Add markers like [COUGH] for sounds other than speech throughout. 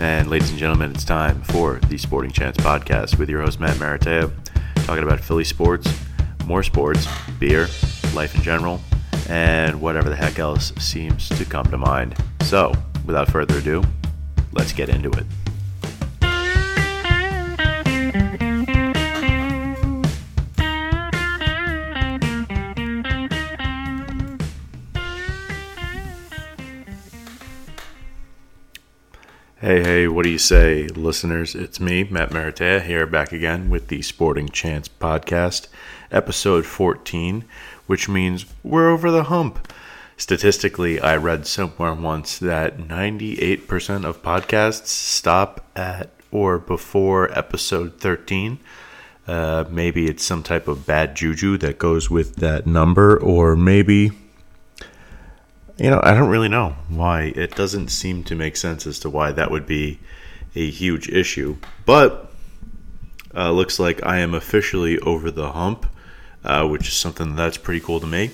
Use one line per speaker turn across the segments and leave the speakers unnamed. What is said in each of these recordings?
And ladies and gentlemen, it's time for the Sporting Chance podcast with your host Matt Maratea, talking about Philly sports, more sports, beer, life in general, and whatever the heck else seems to come to mind. So, without further ado, let's get into it. Hey, hey, what do you say, listeners? It's me, Matt Maratea, here back again with the Sporting Chance podcast, episode 14, which means we're over the hump. Statistically, I read somewhere once that 98% of podcasts stop at or before episode 13. Uh, maybe it's some type of bad juju that goes with that number, or maybe you know, I don't really know why. It doesn't seem to make sense as to why that would be a huge issue. But uh, looks like I am officially over the hump, uh, which is something that's pretty cool to me.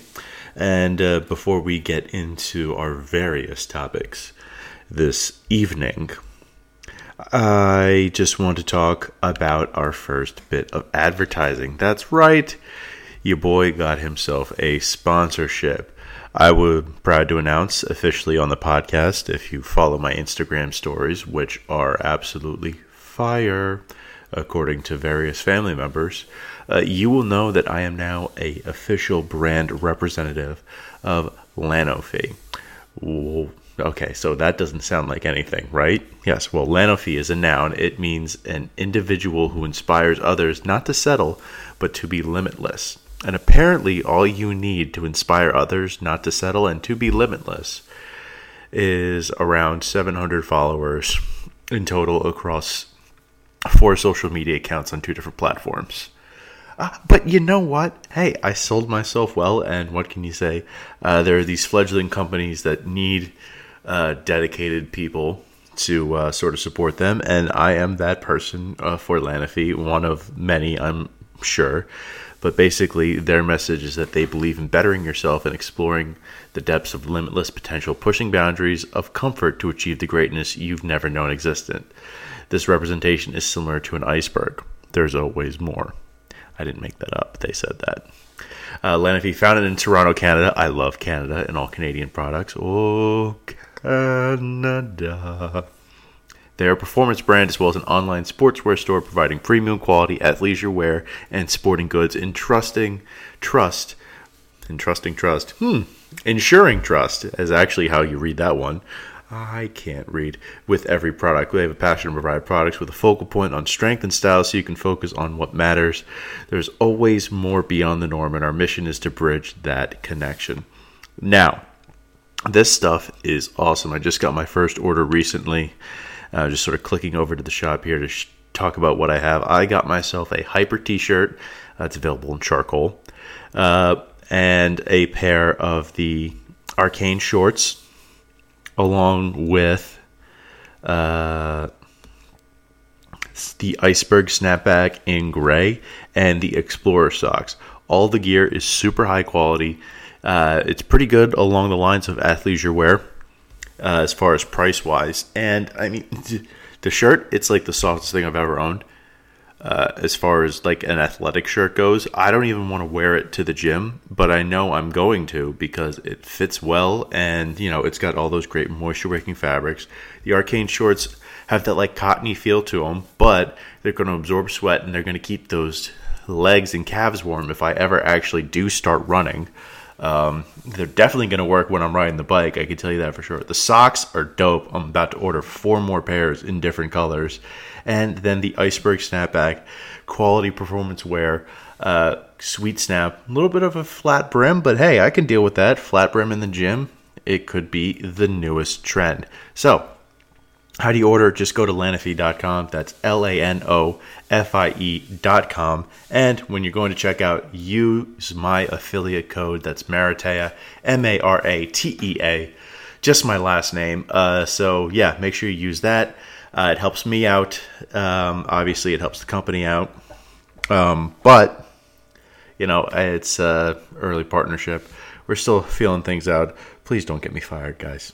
And uh, before we get into our various topics this evening, I just want to talk about our first bit of advertising. That's right, your boy got himself a sponsorship. I would proud to announce officially on the podcast if you follow my Instagram stories, which are absolutely fire, according to various family members, uh, you will know that I am now a official brand representative of Lanofie. Okay, so that doesn't sound like anything, right? Yes, well, Lanofie is a noun. It means an individual who inspires others not to settle, but to be limitless. And apparently, all you need to inspire others not to settle and to be limitless is around 700 followers in total across four social media accounts on two different platforms. Uh, but you know what? Hey, I sold myself well, and what can you say? Uh, there are these fledgling companies that need uh, dedicated people to uh, sort of support them, and I am that person uh, for Lanofie, one of many, I'm sure. But basically, their message is that they believe in bettering yourself and exploring the depths of limitless potential, pushing boundaries of comfort to achieve the greatness you've never known existent. This representation is similar to an iceberg. There's always more. I didn't make that up. They said that. Uh, Lanofie, founded in Toronto, Canada. I love Canada and all Canadian products. Oh, Canada. They are a performance brand as well as an online sportswear store providing premium quality athleisure wear and sporting goods, entrusting trust, entrusting trust, hmm, ensuring trust is actually how you read that one. I can't read with every product. We have a passion to provide products with a focal point on strength and style so you can focus on what matters. There's always more beyond the norm, and our mission is to bridge that connection. Now, this stuff is awesome. I just got my first order recently uh, just sort of clicking over to the shop here to sh- talk about what I have. I got myself a Hyper t shirt, it's available in charcoal, uh, and a pair of the Arcane shorts, along with uh, the Iceberg snapback in gray and the Explorer socks. All the gear is super high quality. Uh, it's pretty good along the lines of athleisure wear uh, as far as price wise. And I mean, [LAUGHS] the shirt, it's like the softest thing I've ever owned. Uh, as far as like an athletic shirt goes, I don't even want to wear it to the gym, but I know I'm going to because it fits well and you know it's got all those great moisture wicking fabrics. The Arcane shorts have that like cottony feel to them, but they're going to absorb sweat and they're going to keep those legs and calves warm if I ever actually do start running. Um, they're definitely going to work when I'm riding the bike. I can tell you that for sure. The socks are dope. I'm about to order four more pairs in different colors. And then the Iceberg Snapback, quality performance wear, uh, sweet snap, a little bit of a flat brim, but hey, I can deal with that. Flat brim in the gym, it could be the newest trend. So, how do you order? Just go to lanofie.com. That's L A N O F I E.com. And when you're going to check out, use my affiliate code. That's Maratea, M A R A T E A. Just my last name. Uh, so, yeah, make sure you use that. Uh, it helps me out. Um, obviously, it helps the company out. Um, but, you know, it's uh, early partnership. We're still feeling things out. Please don't get me fired, guys.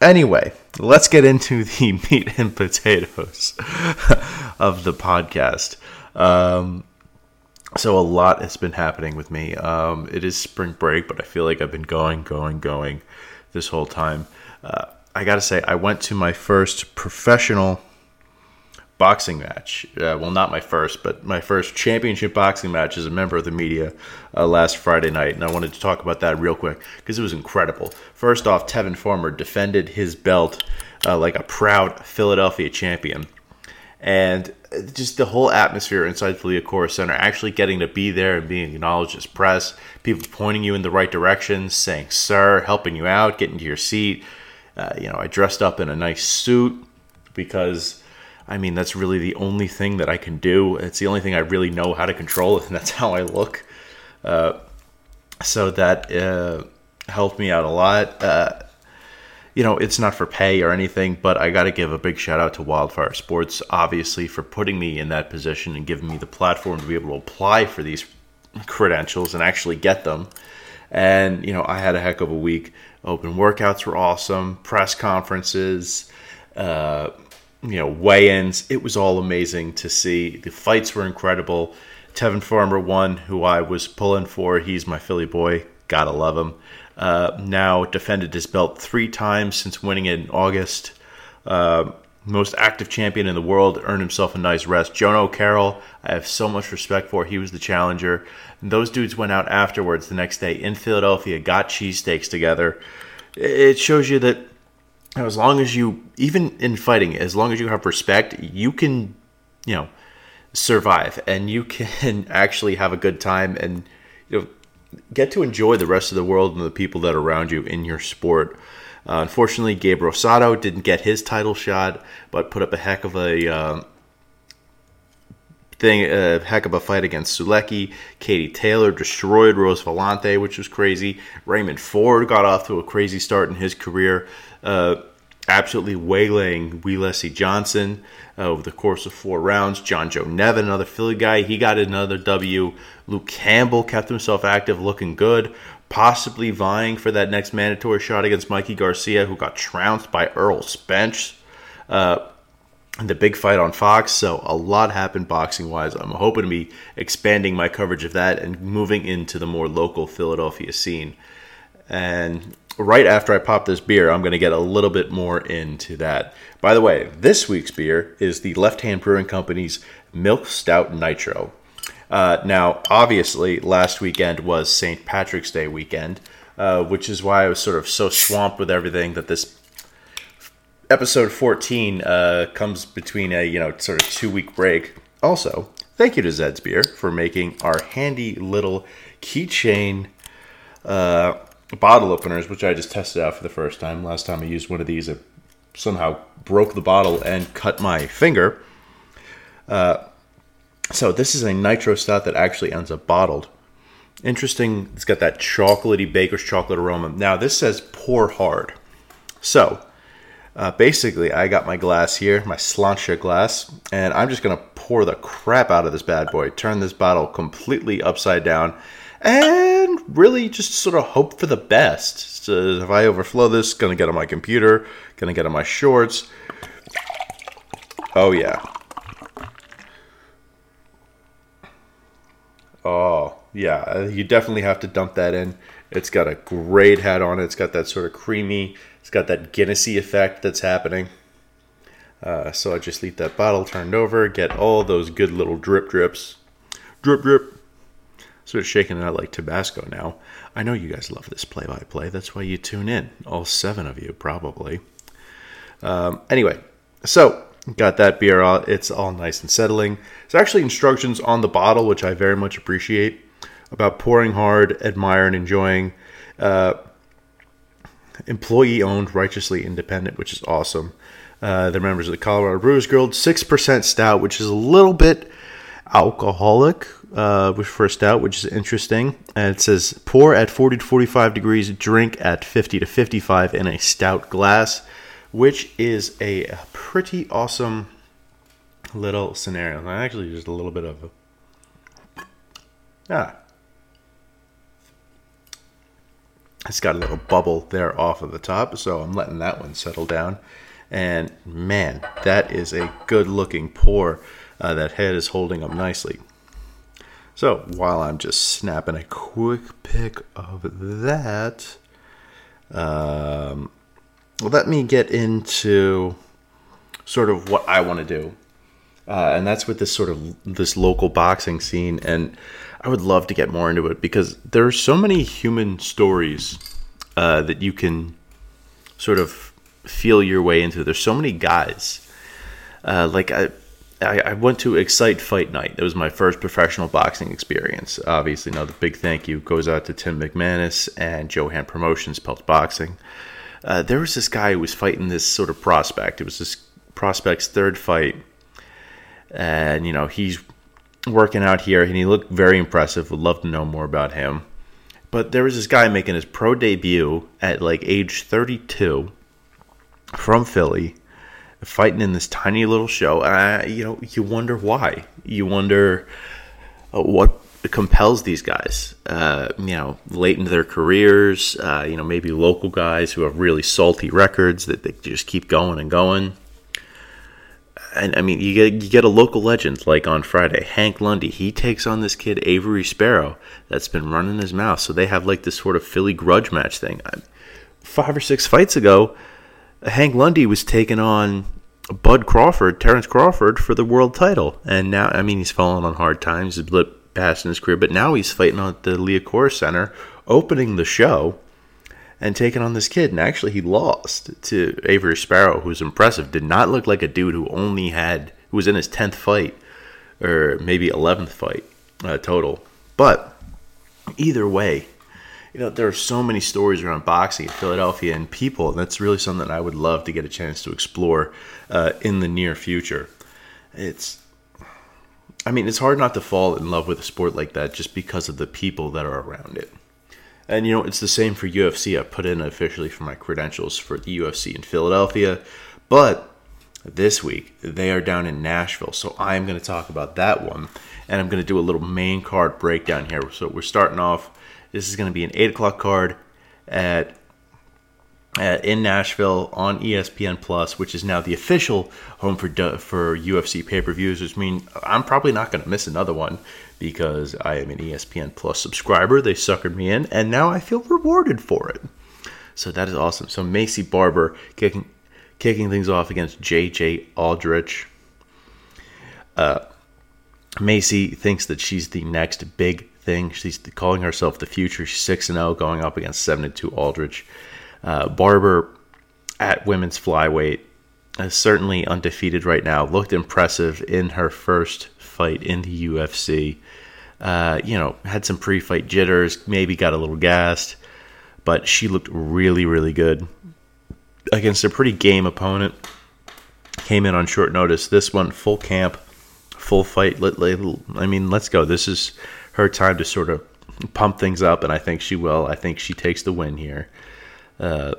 Anyway, let's get into the [LAUGHS] meat and potatoes [LAUGHS] of the podcast. Um, so a lot has been happening with me. Um, it is spring break, but I feel like I've been going, going, going this whole time. Uh, I gotta say, I went to my first professional boxing match. Uh, well, not my first, but my first championship boxing match as a member of the media uh, last Friday night. And I wanted to talk about that real quick because it was incredible. First off, Tevin Farmer defended his belt uh, like a proud Philadelphia champion. And just the whole atmosphere inside the Liacouras Center, actually getting to be there and being acknowledged as press, people pointing you in the right direction, saying, sir, helping you out, getting to your seat. Uh, you know, I dressed up in a nice suit because I mean, that's really the only thing that I can do. It's the only thing I really know how to control, [LAUGHS] and that's how I look. Uh, so that uh, helped me out a lot. Uh, you know, it's not for pay or anything, but I got to give a big shout out to Wildfire Sports, obviously, for putting me in that position and giving me the platform to be able to apply for these credentials and actually get them. And, you know, I had a heck of a week. Open workouts were awesome, press conferences, uh, you know, weigh-ins. It was all amazing to see. The fights were incredible. Tevin Farmer won, who I was pulling for. He's my Philly boy. Gotta love him. Uh, now defended his belt three times since winning it in August. Uh, most active champion in the world, earned himself a nice rest. Jono O'Carroll, I have so much respect for. He was the challenger. And those dudes went out afterwards the next day in Philadelphia, got cheesesteaks together. It shows you that as long as you even in fighting as long as you have respect you can you know survive and you [LAUGHS] can actually have a good time and you know get to enjoy the rest of the world and the people that are around you in your sport uh, unfortunately gabe rosado didn't get his title shot but put up a heck of a uh, thing a heck of a fight against Sulecki. Katie Taylor destroyed Rose Volante, which was crazy. Raymond Ford got off to a crazy start in his career uh, absolutely waylaying Wee Leslie Johnson uh, over the course of four rounds. John Joe Nevin, another Philly guy, he got another W. Luke Campbell kept himself active, looking good, possibly vying for that next mandatory shot against Mikey Garcia, who got trounced by Errol Spence. Uh, the big fight on Fox. So a lot happened boxing wise. I'm hoping to be expanding my coverage of that and moving into the more local Philadelphia scene. And right after I pop this beer, I'm going to get a little bit more into that. By the way, this week's beer is the Left Hand Brewing Company's Milk Stout Nitro. Uh, now, obviously, last weekend was St. Patrick's Day weekend, uh, which is why I was sort of so swamped with everything that this episode 14 uh, comes between a you know sort of two week break. Also, thank you to Zed's Beer for making our handy little keychain uh, bottle openers, which I just tested out for the first time. Last time I used one of these, it somehow broke the bottle and cut my finger. Uh, so this is a nitro stout that actually ends up bottled. Interesting. It's got that chocolatey baker's chocolate aroma. Now this says pour hard. So uh, basically, I got my glass here, my Slainte glass, and I'm just gonna pour the crap out of this bad boy. Turn this bottle completely upside down and really just sort of hope for the best. So if I overflow this, gonna get on my computer, gonna get on my shorts. Oh yeah. Oh yeah, uh, you definitely have to dump that in. It's got a great head on it. It's got that sort of creamy. It's got that Guinnessy effect that's happening. Uh, so I just leave that bottle turned over, get all those good little drip drips. Drip drip. Sort of shaking it out like Tabasco now. I know you guys love this play by play. That's why you tune in. All seven of you, probably. Um, anyway, so got that beer out. It's all nice and settling. There's actually instructions on the bottle, which I very much appreciate, about pouring hard, admire, and enjoying. Uh, employee owned, righteously independent, which is awesome. Uh, they're members of the Colorado Brewers Guild. 6% stout, which is a little bit alcoholic, uh, for a stout, which is interesting. And it says pour at 40 to 45 degrees, drink at 50 to 55 in a stout glass, which is a pretty awesome little scenario. Actually, just a little bit of a. Ah. It's got a little bubble there off of the top, so I'm letting that one settle down. And man, that is a good looking pour. Uh, that head is holding up nicely. So while I'm just snapping a quick pic of that, um, let me get into sort of what I want to do. Uh, and that's with this sort of this local boxing scene and i would love to get more into it because there are so many human stories uh, that you can sort of feel your way into there's so many guys uh, like I, I went to excite fight night. It was my first professional boxing experience. Obviously now the big thank you goes out to tim mcmanus and johan promotions Pelt boxing. Uh, there was this guy who was fighting this sort of prospect. It was this prospect's third fight. And you know he's working out here, and he looked very impressive. Would love to know more about him. But there was this guy making his pro debut at like age 32 from Philly, fighting in this tiny little show. Uh, you know, you wonder why. You wonder uh, what compels these guys. Uh, you know, late into their careers. Uh, you know, maybe local guys who have really salty records that they just keep going and going and I mean, you get you get a local legend like on Friday, Hank Lundy. He takes on this kid Avery Sparrow that's been running his mouth. So they have like this sort of Philly grudge match thing. Five or six fights ago, Hank Lundy was taking on Bud Crawford, Terrence Crawford, for the world title, and now I mean he's fallen on hard times, he's blip past in his career, but now he's fighting at the Liacouras Center, opening the show and taking on this kid. And actually, he lost to Avery Sparrow, who's impressive. Did not look like a dude who only had, who was in his 10th fight, or maybe 11th fight uh, total. But either way, you know, there are so many stories around boxing in Philadelphia and people, and that's really something that I would love to get a chance to explore uh, in the near future. It's, I mean, it's hard not to fall in love with a sport like that just because of the people that are around it. And you know, it's the same for UFC. I put in officially for my credentials for the UFC in Philadelphia, but this week they are down in Nashville. So I'm going to talk about that one, and I'm going to do a little main card breakdown here. So we're starting off. This is going to be an eight o'clock card at uh, in Nashville on ESPN Plus, which is now the official home for for UFC pay per views. Which means I'm probably not going to miss another one because I am an ESPN Plus subscriber. They suckered me in, and now I feel rewarded for it. So that is awesome. So Maycee Barber kicking kicking things off against JJ Aldrich. Uh, Maycee thinks that she's the next big thing. She's calling herself the future. She's six and zero, oh, going up against seven and two Aldrich. Uh, Barber at women's flyweight is certainly undefeated right now. Looked impressive in her first fight in the UFC. Uh, you know, had some pre-fight jitters, maybe got a little gassed, but she looked really, really good against a pretty game opponent. Came in on short notice. This one, full camp, full fight. I mean, let's go. This is her time to sort of pump things up, and I think she will. I think she takes the win here. Uh,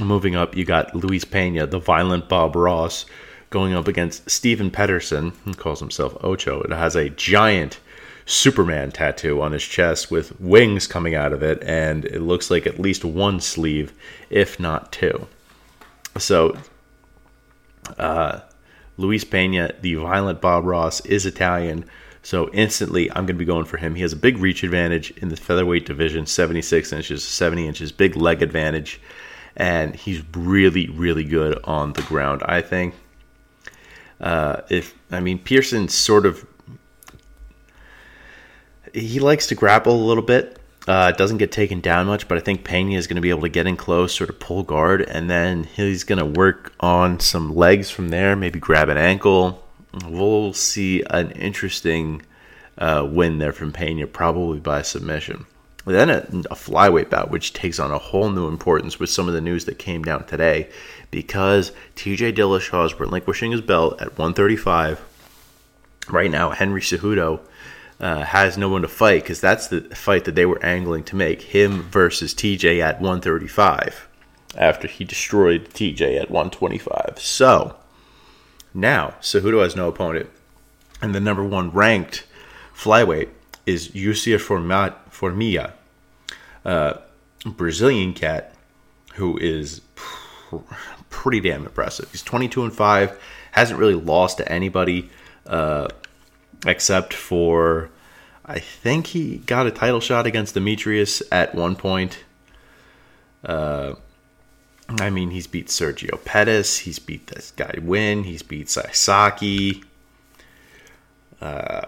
moving up, you got Luis Pena, the violent Bob Ross, going up against Steven Peterson, who calls himself Ocho. It has a giant Superman tattoo on his chest with wings coming out of it, and it looks like at least one sleeve, if not two. So, uh, Luis Pena, the violent Bob Ross, is Italian. So instantly, I'm going to be going for him. He has a big reach advantage in the featherweight division, 76 inches, 70 inches, big leg advantage, and he's really, really good on the ground. I think. Uh, if I mean Pearson, sort of, he likes to grapple a little bit. Uh, doesn't get taken down much, but I think Pena is going to be able to get in close, sort of pull guard, and then he's going to work on some legs from there, maybe grab an ankle, we'll see an interesting uh, win there from Pena, probably by submission. Then a, a, flyweight bout, which takes on a whole new importance with some of the news that came down today, because TJ Dillashaw is relinquishing his belt at 135. Right now, Henry Cejudo uh, has no one to fight because that's the fight that they were angling to make him versus TJ at 135 after he destroyed TJ at 125. So now, Cejudo has no opponent, and the number one ranked flyweight is Jussier Formiga. Uh, Brazilian cat who is pr- pretty damn impressive. He's 22 and 5, hasn't really lost to anybody uh, except for I think he got a title shot against Demetrious at one point. Uh, I mean, he's beat Sergio Pettis. He's beat this guy Win. He's beat Sasaki. Uh,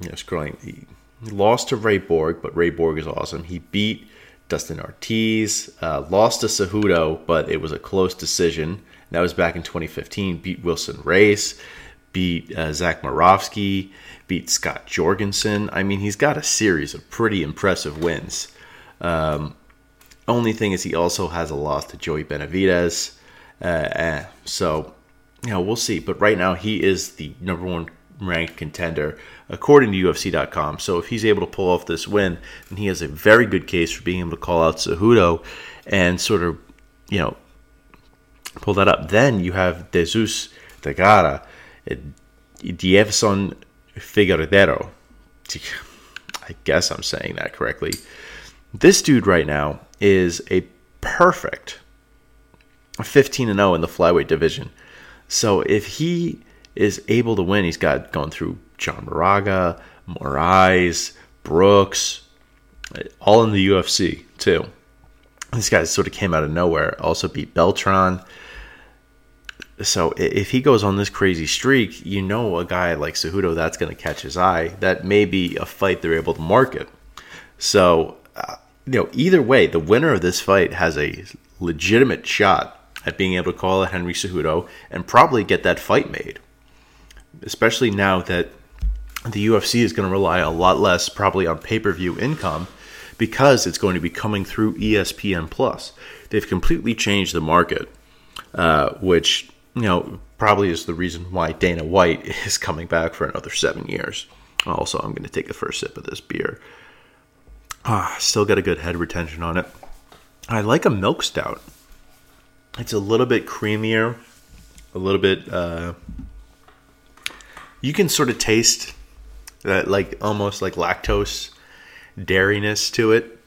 you know, scrolling. He lost to Ray Borg, but Ray Borg is awesome. He beat Dustin Ortiz, uh, lost to Cejudo, but it was a close decision. That was back in 2015. Beat Wilson Reis. beat uh, Zach Makovsky, beat Scott Jorgensen. I mean, he's got a series of pretty impressive wins. Um, only thing is, he also has a loss to Joey Benavidez. Uh, eh, so, you know, we'll see. But right now, he is the number one ranked contender according to UFC.com. So if he's able to pull off this win, then he has a very good case for being able to call out Cejudo and sort of, you know, pull that up. Then you have Jesus Tagara, Dievson Figueroa. I guess I'm saying that correctly. This dude right now is a perfect 15 and 0 in the flyweight division. So if he is able to win. He's got going through John Moraga, Morais, Brooks, all in the UFC too. This guy sort of came out of nowhere. Also beat Beltran. So if he goes on this crazy streak, you know a guy like Cejudo that's going to catch his eye. That may be a fight they're able to market. So you know, either way, the winner of this fight has a legitimate shot at being able to call a Henry Cejudo and probably get that fight made especially now that the UFC is going to rely a lot less probably on pay-per-view income because it's going to be coming through ESPN Plus. They've completely changed the market, uh, which you know probably is the reason why Dana White [LAUGHS] is coming back for another seven years. Also, I'm going to take the first sip of this beer. Ah, still got a good head retention on it. I like a milk stout. It's a little bit creamier, a little bit uh, you can sort of taste that like almost like lactose dairiness to it.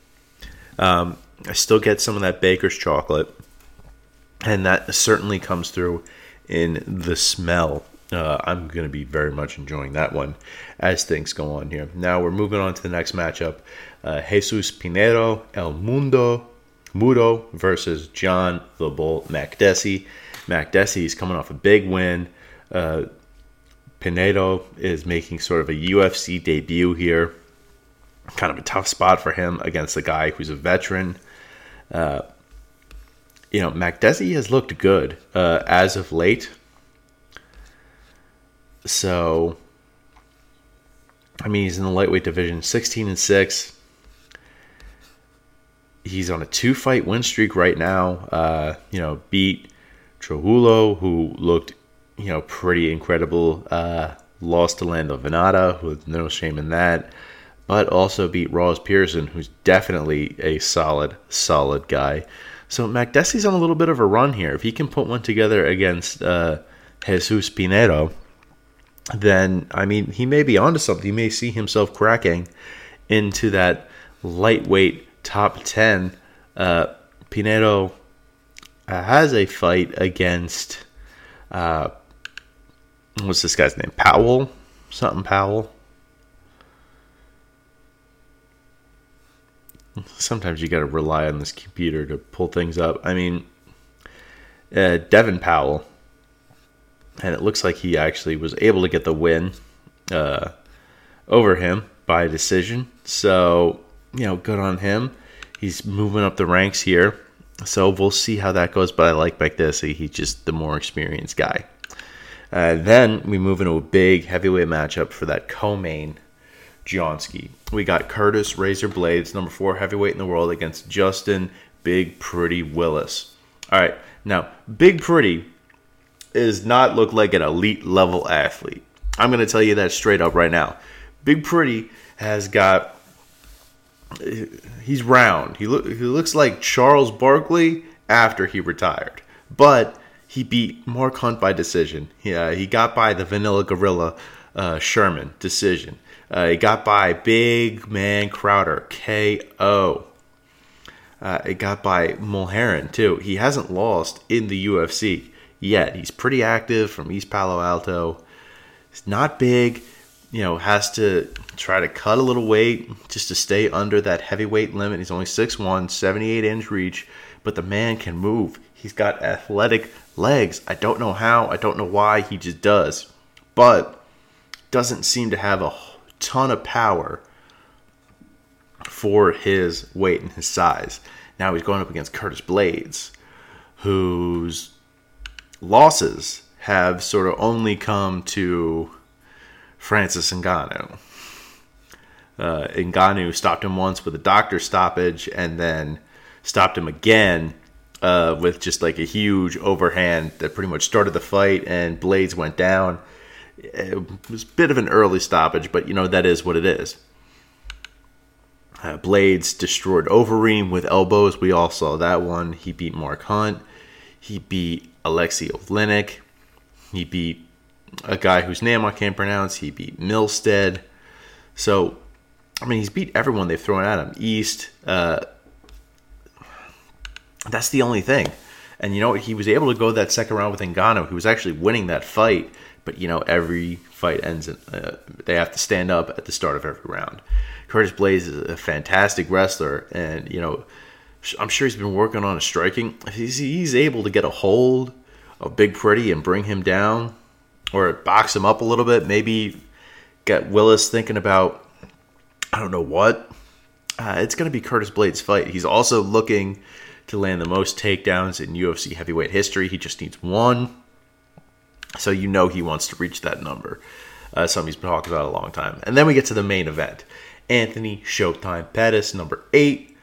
Um, I still get some of that baker's chocolate, and that certainly comes through in the smell. Uh, I'm going to be very much enjoying that one as things go on here. Now we're moving on to the next matchup: uh, Jesus Pinedo El Mundo Mudo versus John the Bull Makdessi. Makdessi is coming off a big win. Uh, Pinedo is making sort of a UFC debut here. Kind of a tough spot for him against a guy who's a veteran. Uh, you know, Makdessi has looked good uh, as of late. So, I mean, he's in the lightweight division, 16 and 6. He's on a two fight win streak right now. Uh, you know, beat Trujillo, who looked you know, pretty incredible. Uh, lost to Lando Vannata, with no shame in that, but also beat Ross Pearson, who's definitely a solid, solid guy. So Makdessi's on a little bit of a run here. If he can put one together against uh, Jesus Pinedo, then I mean he may be onto something. He may see himself cracking into that lightweight top ten. Uh, Pinedo has a fight against uh, what's this guy's name? Powell? Something Powell? Sometimes you got to rely on this computer to pull things up. I mean, uh, Devin Powell, and it looks like he actually was able to get the win uh, over him by decision. So, you know, good on him. He's moving up the ranks here. So we'll see how that goes. But I like Makdessi. He's just the more experienced guy. Uh, then we move into a big heavyweight matchup for that co-main Johnsky. We got Curtis Razor Blaydes, number four heavyweight in the world, against Justin Big Pretty Willis. All right, now Big Pretty is not look like an elite level athlete. I'm going to tell you that straight up right now. Big Pretty has got he's round. He he looks like Charles Barkley after he retired, but he beat Mark Hunt by decision. He, uh, he got by the Vanilla Gorilla uh, Sherman decision. Uh, he got by Big Man Crowder KO. Uh, it got by Mulherin too. He hasn't lost in the UFC yet. He's pretty active from East Palo Alto. He's not big, you know, has to try to cut a little weight just to stay under that heavyweight limit. He's only 6'1, 78 inch reach, but the man can move. He's got athletic legs. I don't know how, I don't know why, he just does. But doesn't seem to have a ton of power for his weight and his size. Now he's going up against Curtis Blaydes, whose losses have sort of only come to Francis Ngannou. Uh, Ngannou stopped him once with a doctor stoppage and then stopped him again uh, with just like a huge overhand that pretty much started the fight and Blaydes went down. It was a bit of an early stoppage, but you know, that is what it is. Uh, Blaydes destroyed Overeem with elbows. We all saw that one. He beat Mark Hunt. He beat Alexei Oleinik. He beat a guy whose name I can't pronounce. He beat Milstead. So, I mean, he's beat everyone they've thrown at him. East. Uh, that's the only thing. And you know He was able to go that second round with Ngannou. He was actually winning that fight. But you know, every fight ends. In, uh, they have to stand up at the start of every round. Curtis Blaydes is a fantastic wrestler, and you know, I'm sure he's been working on his striking. If he's, he's able to get a hold of Big Pretty and bring him down, or box him up a little bit, maybe get Willis thinking about I don't know what. Uh, it's going to be Curtis Blaydes' fight. He's also looking to land the most takedowns in UFC heavyweight history. He just needs one. So you know he wants to reach that number. Uh, something he's been talking about a long time. And then we get to the main event. Anthony Showtime Pettis, number eight.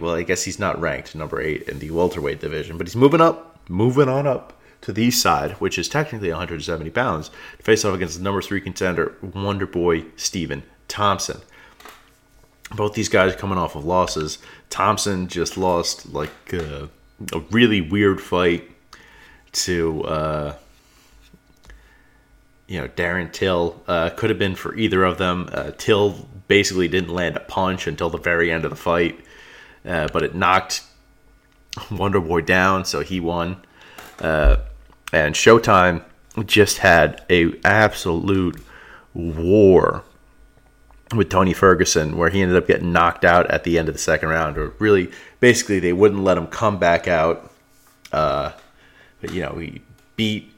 Well, I guess he's not ranked number eight in the welterweight division, but he's moving up, moving on up to the east side, which is technically 170 pounds, to face off against the number three contender, Wonder Boy Stephen Thompson. Both these guys coming off of losses. Thompson just lost like uh, a really weird fight to uh, you know Darren Till. Uh, could have been for either of them. Uh, Till basically didn't land a punch until the very end of the fight, uh, but it knocked Wonder Boy down, so he won. Uh, and Showtime just had a absolute war with Tony Ferguson, where he ended up getting knocked out at the end of the second round, or really, basically, they wouldn't let him come back out. Uh, but you know, he beat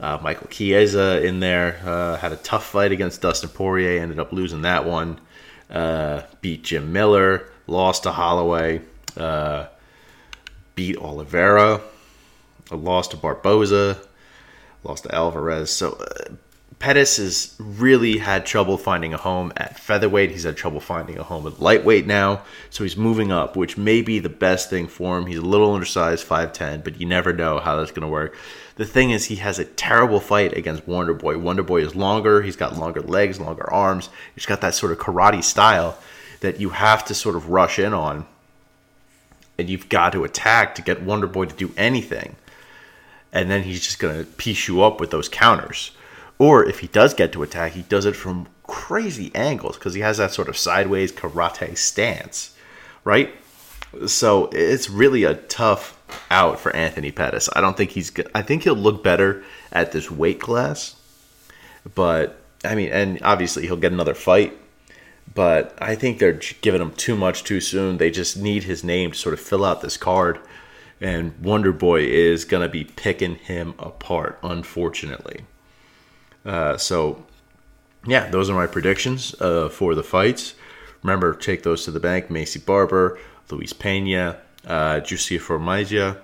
uh, Michael Chiesa in there, uh, had a tough fight against Dustin Poirier, ended up losing that one uh, beat Jim Miller, lost to Holloway, uh, beat Oliveira, lost to Barboza, lost to Alvarez. So uh, Pettis has really had trouble finding a home at featherweight. He's had trouble finding a home at lightweight now. So he's moving up, which may be the best thing for him. He's a little undersized, 5'10, but you never know how that's going to work. The thing is, he has a terrible fight against Wonder Boy. Wonder Boy is longer. He's got longer legs, longer arms. He's got that sort of karate style that you have to sort of rush in on. And you've got to attack to get Wonder Boy to do anything. And then he's just going to piece you up with those counters. Or if he does get to attack, he does it from crazy angles because he has that sort of sideways karate stance, right? So it's really a tough out for Anthony Pettis. I don't think he's. I think he'll look better at this weight class, but I mean, and obviously he'll get another fight. But I think they're giving him too much too soon. They just need his name to sort of fill out this card, and Wonder Boy is gonna be picking him apart, unfortunately. Uh, so, yeah, those are my predictions uh, for the fights. Remember, take those to the bank. Maycee Barber, Luis Pena, uh, Jussier Formiga,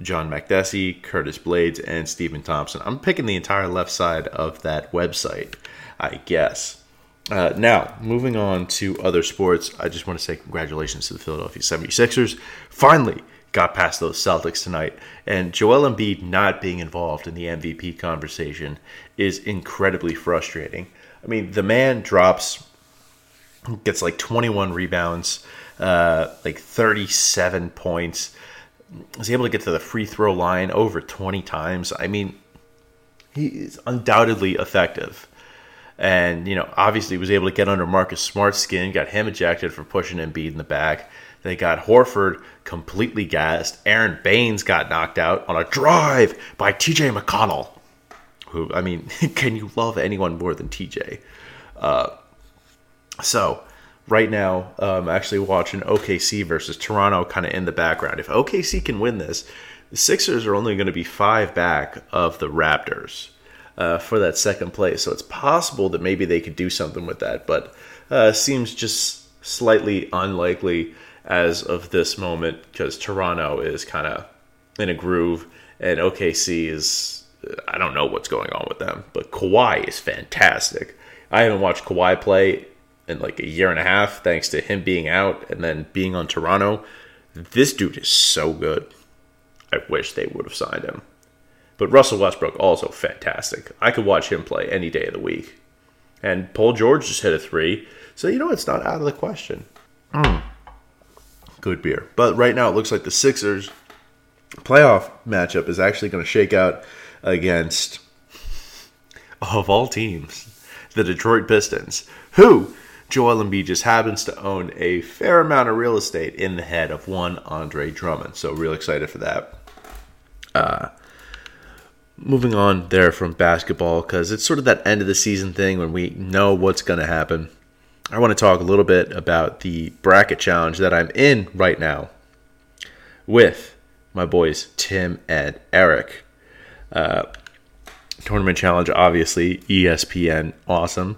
John Makdessi, Curtis Blaydes, and Stephen Thompson. I'm picking the entire left side of that website, I guess. Uh, now, moving on to other sports, I just want to say congratulations to the Philadelphia 76ers. Finally got past those Celtics tonight. And Joel Embiid not being involved in the MVP conversation is incredibly frustrating. I mean, the man drops, gets like 21 rebounds, uh, like 37 points. Was able to get to the free throw line over 20 times. I mean, he is undoubtedly effective. And, you know, obviously was able to get under Marcus Smart's skin, got him ejected for pushing Embiid in the back. They got Horford completely gassed. Aron Baynes got knocked out on a drive by TJ McConnell. Who, I mean, [LAUGHS] can you love anyone more than TJ? Uh, so, right now, I'm actually watching OKC versus Toronto kind of in the background. If OKC can win this, the Sixers are only going to be five back of the Raptors uh, for that second place. So it's possible that maybe they could do something with that, but uh, seems just slightly unlikely as of this moment because Toronto is kind of in a groove and OKC is I don't know what's going on with them, but Kawhi is fantastic. I haven't watched Kawhi play in like a year and a half thanks to him being out and then being on Toronto. This dude is so good. I wish they would have signed him. But Russell Westbrook also fantastic. I could watch him play any day of the week. And Paul George just hit a three, so you know it's not out of the question. Mm. Good beer. But right now it looks like the Sixers playoff matchup is actually going to shake out against of all teams, the Detroit Pistons, who Joel Embiid just happens to own a fair amount of real estate in the head of one Andre Drummond. So real excited for that. Uh, moving on there from basketball because it's sort of that end of the season thing when we know what's going to happen. I want to talk a little bit about the bracket challenge that I'm in right now with my boys Tim and Eric. Uh, tournament challenge, obviously, ESPN, awesome.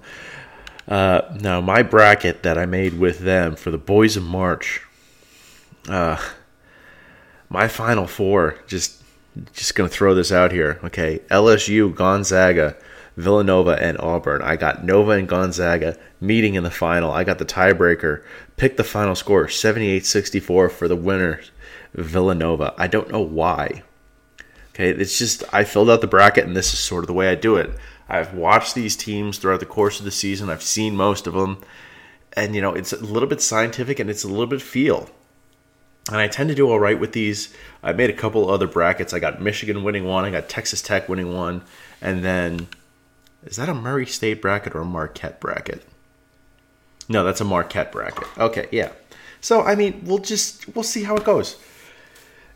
Uh, now, my bracket that I made with them for the Boys of March, uh, my final four just just going to throw this out here. Okay, LSU, Gonzaga, Villanova, and Auburn. I got Nova and Gonzaga meeting in the final. I got the tiebreaker. Pick the final score 78 64 for the winner, Villanova. I don't know why. Okay, it's just I filled out the bracket, and this is sort of the way I do it. I've watched these teams throughout the course of the season, I've seen most of them. And, you know, it's a little bit scientific and it's a little bit feel and I tend to do all right with these. I made a couple other brackets. I got Michigan winning one. I got Texas Tech winning one, and then is that a Murray State bracket or a Marquette bracket? No, that's a Marquette bracket. Okay, yeah. So I mean, we'll just we'll see how it goes.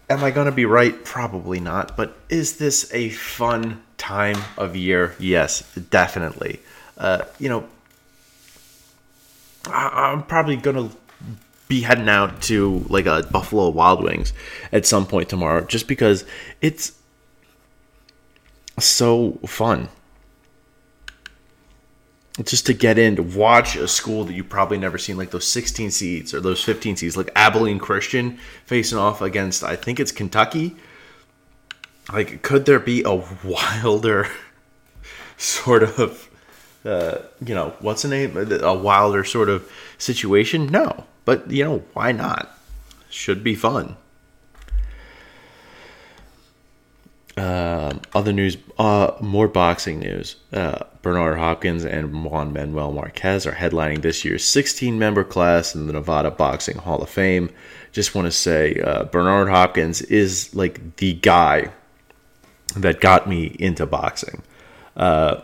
Am I going to be right? Probably not. But is this a fun time of year? Yes, definitely. Uh, you know, I, I'm probably going to be heading out to like a Buffalo Wild Wings at some point tomorrow just because it's so fun. Just to get in to watch a school that you probably never seen, like those 16 seeds or those 15 seeds, like Abilene Christian facing off against, I think it's Kentucky. Like, could there be a wilder [LAUGHS] sort of, uh, you know, what's the name? A wilder sort of situation? No. But, you know, why not? Should be fun. Uh, other news, uh, more boxing news. Uh, Bernard Hopkins and Juan Manuel Marquez are headlining this year's 16 member class in the Nevada Boxing Hall of Fame. Just want to say, uh, Bernard Hopkins is like the guy that got me into boxing. Uh,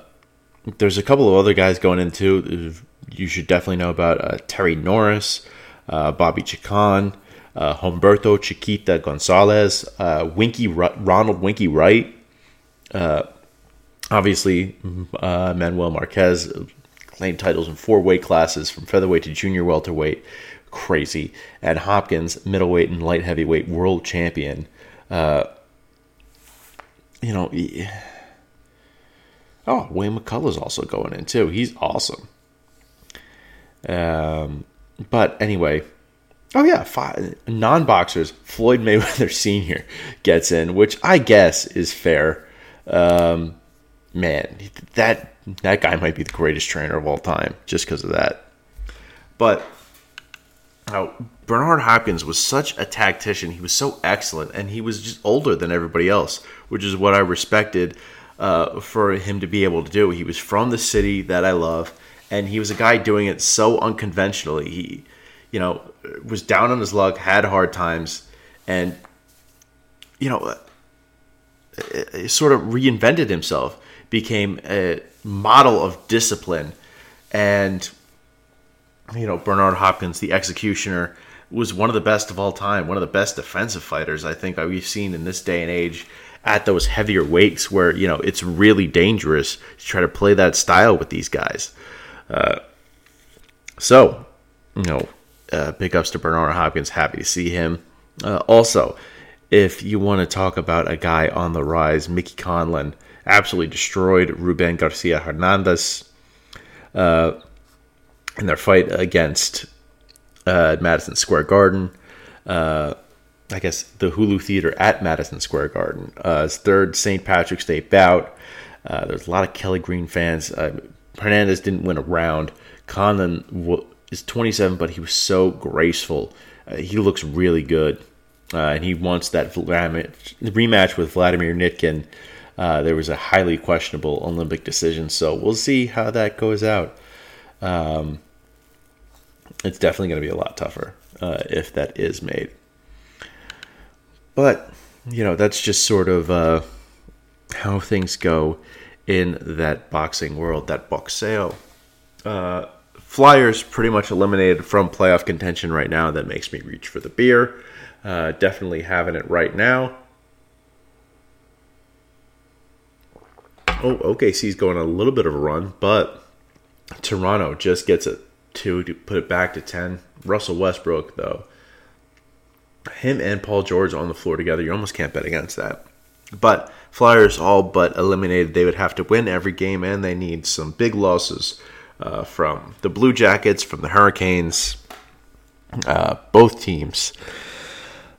there's a couple of other guys going into. You should definitely know about uh, Terry Norris, Bobby Chacon, uh, Humberto Chiquita Gonzalez, uh, Winky Ronald Winky Wright, uh, obviously uh, Manuel Marquez claimed titles in four weight classes from featherweight to junior welterweight, crazy, and Hopkins middleweight and light heavyweight world champion. Uh, you know. Oh, Wayne McCullough's also going in too. He's awesome. Um, but anyway, oh yeah, non boxers. Floyd Mayweather [LAUGHS] Sr. gets in, which I guess is fair. Um, man, that that guy might be the greatest trainer of all time just because of that. But oh, Bernard Hopkins was such a tactician. He was so excellent, and he was just older than everybody else, which is what I respected uh, for him to be able to do. He was from the city that I love and he was a guy doing it so unconventionally. He, you know, was down on his luck, had hard times, and you know, uh, sort of reinvented himself, became a model of discipline, and you know, Bernard Hopkins, the executioner, was one of the best of all time, one of the best defensive fighters I think we've seen in this day and age at those heavier weights where, you know, it's really dangerous to try to play that style with these guys. Uh, so, you know, uh, big ups to Bernard Hopkins. Happy to see him. Uh, also, if you want to talk about a guy on the rise, Mickey Conlan absolutely destroyed Ruben Garcia Hernandez uh, in their fight against uh, Madison Square Garden. Uh, I guess the Hulu Theater at Madison Square Garden. Uh, his third St. Patrick's Day bout. Uh, there's a lot of Kelly Green fans. Hernandez didn't win a round. Conlan w- is 27, but he was so graceful. Uh, he looks really good. Uh, and he wants that rematch with Vladimir Nikitin. Uh, there was a highly questionable Olympic decision, so we'll see how that goes out. Um, it's definitely going to be a lot tougher uh, if that is made. But, you know, that's just sort of uh, how things go in that boxing world, that boxeo. Uh, Flyers pretty much eliminated from playoff contention right now. That makes me reach for the beer. Uh, definitely having it right now. Oh, OKC's going a little bit of a run, but Toronto just gets it two to put it back to 10. Russell Westbrook, though, him and Paul George on the floor together, you almost can't bet against that. But Flyers all but eliminated. They would have to win every game, and they need some big losses uh, from the Blue Jackets, from the Hurricanes, uh, both teams.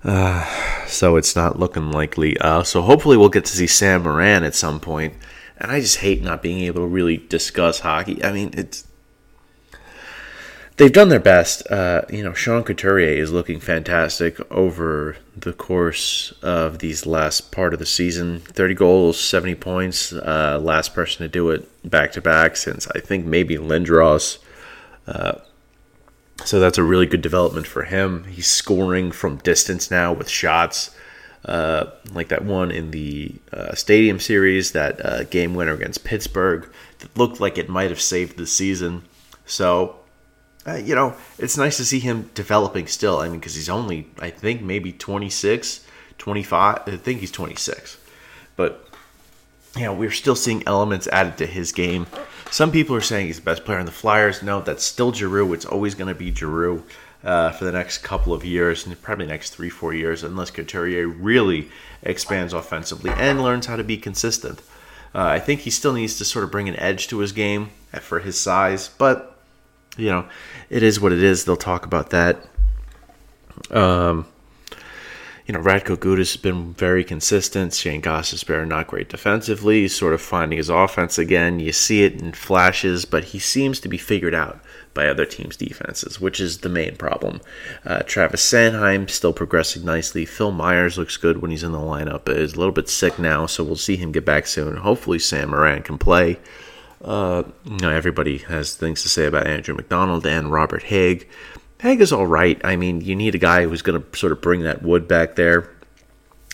Uh, so it's not looking likely. Uh, so hopefully we'll get to see Sam Morin at some point. And I just hate not being able to really discuss hockey. I mean, it's they've done their best. Uh, you know, Sean Couturier is looking fantastic over the course of these last part of the season. 30 goals, 70 points. Uh, last person to do it back to back since I think maybe Lindros. Uh, so that's a really good development for him. He's scoring from distance now with shots. Uh, like that one in the uh, Stadium Series, that uh, game winner against Pittsburgh, that looked like it might have saved the season. So uh, you know, it's nice to see him developing still. I mean, because he's only, I think, maybe 26, 25. I think he's 26. But, you know, we're still seeing elements added to his game. Some people are saying he's the best player in the Flyers. No, that's still Giroux. It's always going to be Giroux uh, for the next couple of years, and probably next three, four years, unless Couturier really expands offensively and learns how to be consistent. Uh, I think he still needs to sort of bring an edge to his game for his size, but you know, it is what it is. They'll talk about that. Um, you know, Radko Gudas has been very consistent. Shane Gostisbehere not great defensively. He's sort of finding his offense again. You see it in flashes, but he seems to be figured out by other teams' defenses, which is the main problem. Uh, Travis Sanheim still progressing nicely. Phil Myers looks good when he's in the lineup. Is a little bit sick now, so we'll see him get back soon. Hopefully, Sam Morin can play. Uh, you know, everybody has things to say about Andrew MacDonald and Robert Hägg. Hägg is all right. I mean, you need a guy who's going to sort of bring that wood back there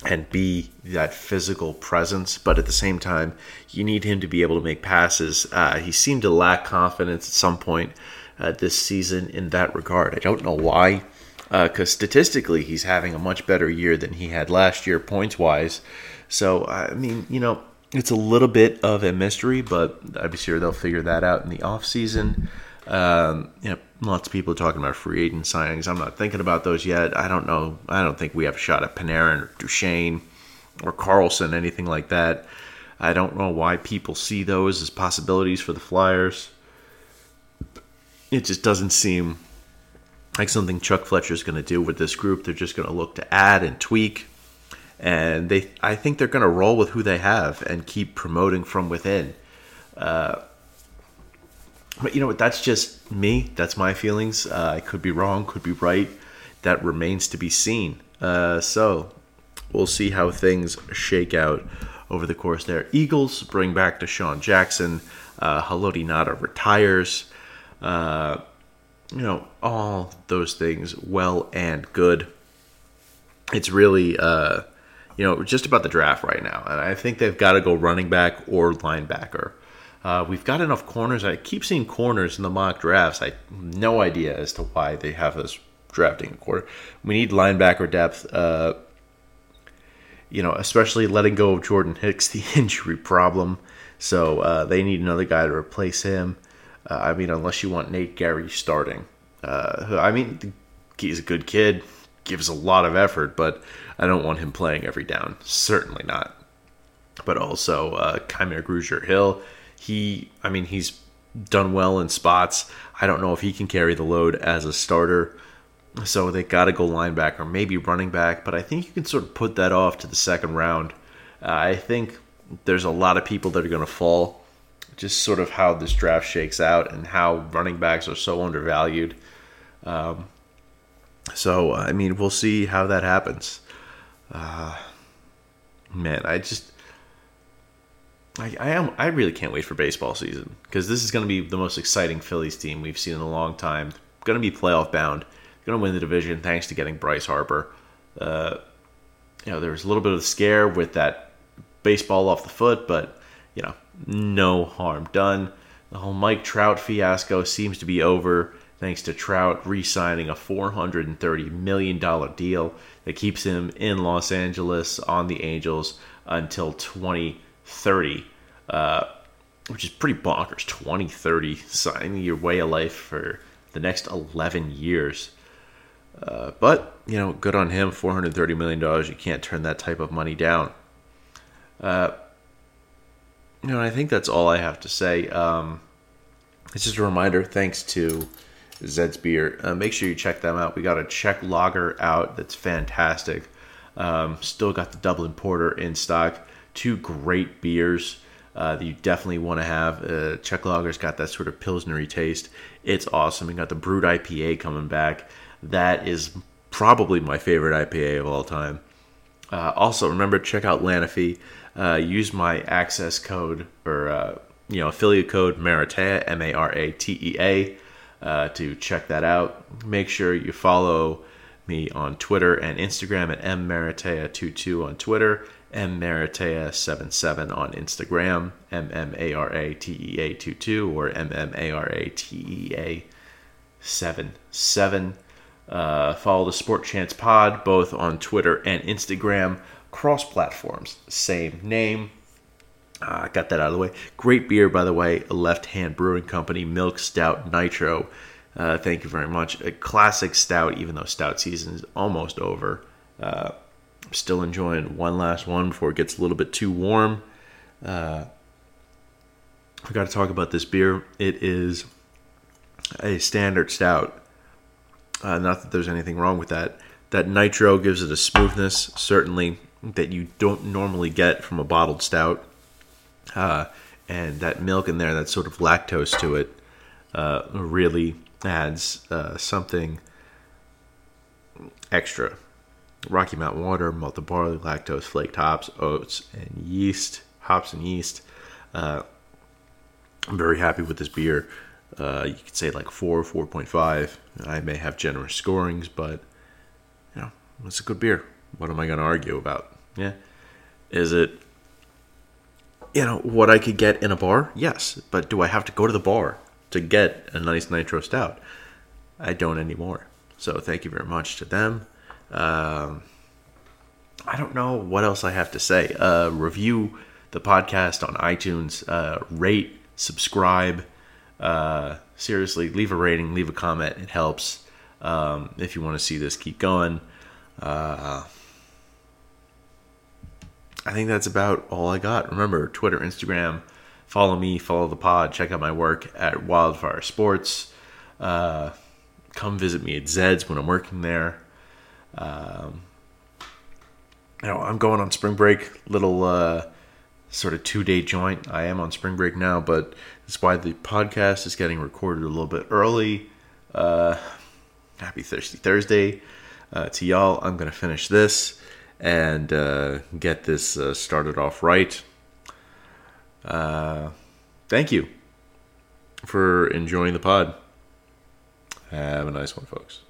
and be that physical presence, but at the same time, you need him to be able to make passes. Uh, he seemed to lack confidence at some point uh, this season in that regard. I don't know why, because uh, statistically, he's having a much better year than he had last year, points wise. So, I mean, you know, it's a little bit of a mystery, but I'm sure they'll figure that out in the off season. Um, you know, lots of people are talking about free agent signings. I'm not thinking about those yet. I don't know. I don't think we have a shot at Panarin or Duchene or Carlson, anything like that. I don't know why people see those as possibilities for the Flyers. It just doesn't seem like something Chuck Fletcher is going to do with this group. They're just going to look to add and tweak and they I think they're going to roll with who they have and keep promoting from within. Uh, but you know what? That's just me. That's my feelings. Uh, I could be wrong, could be right. That remains to be seen. Uh, so we'll see how things shake out over the course there. Eagles bring back DeSean Jackson. Uh, Haloti Ngata retires. Uh, you know, all those things well and good. It's really uh, you know, just about the draft right now. And I think they've got to go running back or linebacker. Uh, we've got enough corners. I keep seeing corners in the mock drafts. I no idea as to why they have us drafting a quarter. We need linebacker depth. Uh, you know, especially letting go of Jordan Hicks, [LAUGHS] the injury problem. So uh, they need another guy to replace him. Uh, I mean, unless you want Nate Gerry starting. Uh, I mean, he's a good kid, gives a lot of effort, but I don't want him playing every down. Certainly not. But also, uh, Kamu Grugier-Hill, he, I mean, he's done well in spots. I don't know if he can carry the load as a starter. So they got to go linebacker, maybe running back, but I think you can sort of put that off to the second round. Uh, I think there's a lot of people that are going to fall. Just sort of how this draft shakes out and how running backs are so undervalued. Um, so I mean, we'll see how that happens. Uh, man, I just I, I am I really can't wait for baseball season because this is going to be the most exciting Phillies team we've seen in a long time. Going to be playoff bound. Going to win the division thanks to getting Bryce Harper. Uh, you know, there was a little bit of a scare with that baseball off the foot, but you know, no harm done. The whole Mike Trout fiasco seems to be over thanks to Trout re signing a $430 million deal that keeps him in Los Angeles on the Angels until 2030, uh, which is pretty bonkers. 2030, signing your way of life for the next 11 years. Uh, but, you know, good on him. $430 million. You can't turn that type of money down. Uh, you know, I think that's all I have to say. Um, it's just a reminder. Thanks to Zed's Beer. Uh, make sure you check them out. We got a Czech lager out that's fantastic. Um, still got the Dublin Porter in stock. Two great beers uh, that you definitely want to have. Uh, Czech lager's got that sort of pilsnery taste. It's awesome. We got the Brut IPA coming back. That is probably my favorite IPA of all time. Uh, also, remember check out Lanofie. Uh, use my access code or uh, you know affiliate code Maratea M A R A T E A uh, to check that out. Make sure you follow me on Twitter and Instagram at mmaratea22 on Twitter, mmaratea77 on Instagram, mmaratea22 or mmaratea77. Uh, follow the Sport Chance Pod both on Twitter and Instagram, cross platforms, same name. Uh, got that out of the way. Great beer, by the way, Left Hand Brewing Company, Milk Stout Nitro. Uh, thank you very much. A classic stout, even though stout season is almost over. Uh, still enjoying one last one before it gets a little bit too warm. Uh, I got to talk about this beer. It is a standard stout. Uh, not that there's anything wrong with that. That nitro gives it a smoothness, certainly, that you don't normally get from a bottled stout. Uh, and that milk in there, that sort of lactose to it, uh, really adds uh, something extra. Rocky Mountain water, malted barley, lactose, flaked hops, oats, and yeast, hops and yeast. Uh, I'm very happy with this beer. Uh, you could say like four, four point five. I may have generous scorings, but you know, it's a good beer. What am I going to argue about? Yeah, is it you know, what I could get in a bar? Yes. But do I have to go to the bar to get a nice nitro stout? I don't anymore. So thank you very much to them. Um, I don't know what else I have to say. Uh, review the podcast on iTunes, uh, rate, subscribe. Uh, seriously, leave a rating, leave a comment. It helps. Um, if you want to see this keep going. I think that's about all I got. Remember, Twitter, Instagram, follow me, follow the pod, check out my work at Wildfire Sports. Uh, come visit me at Zed's when I'm working there. Um, you know, I'm going on spring break, little uh, sort of two day joint. I am on spring break now, but that's why the podcast is getting recorded a little bit early. Uh, happy Thirsty Thursday uh, to y'all. I'm going to finish this and uh, get this uh, started off right. Uh, thank you for enjoying the pod. Have a nice one, folks.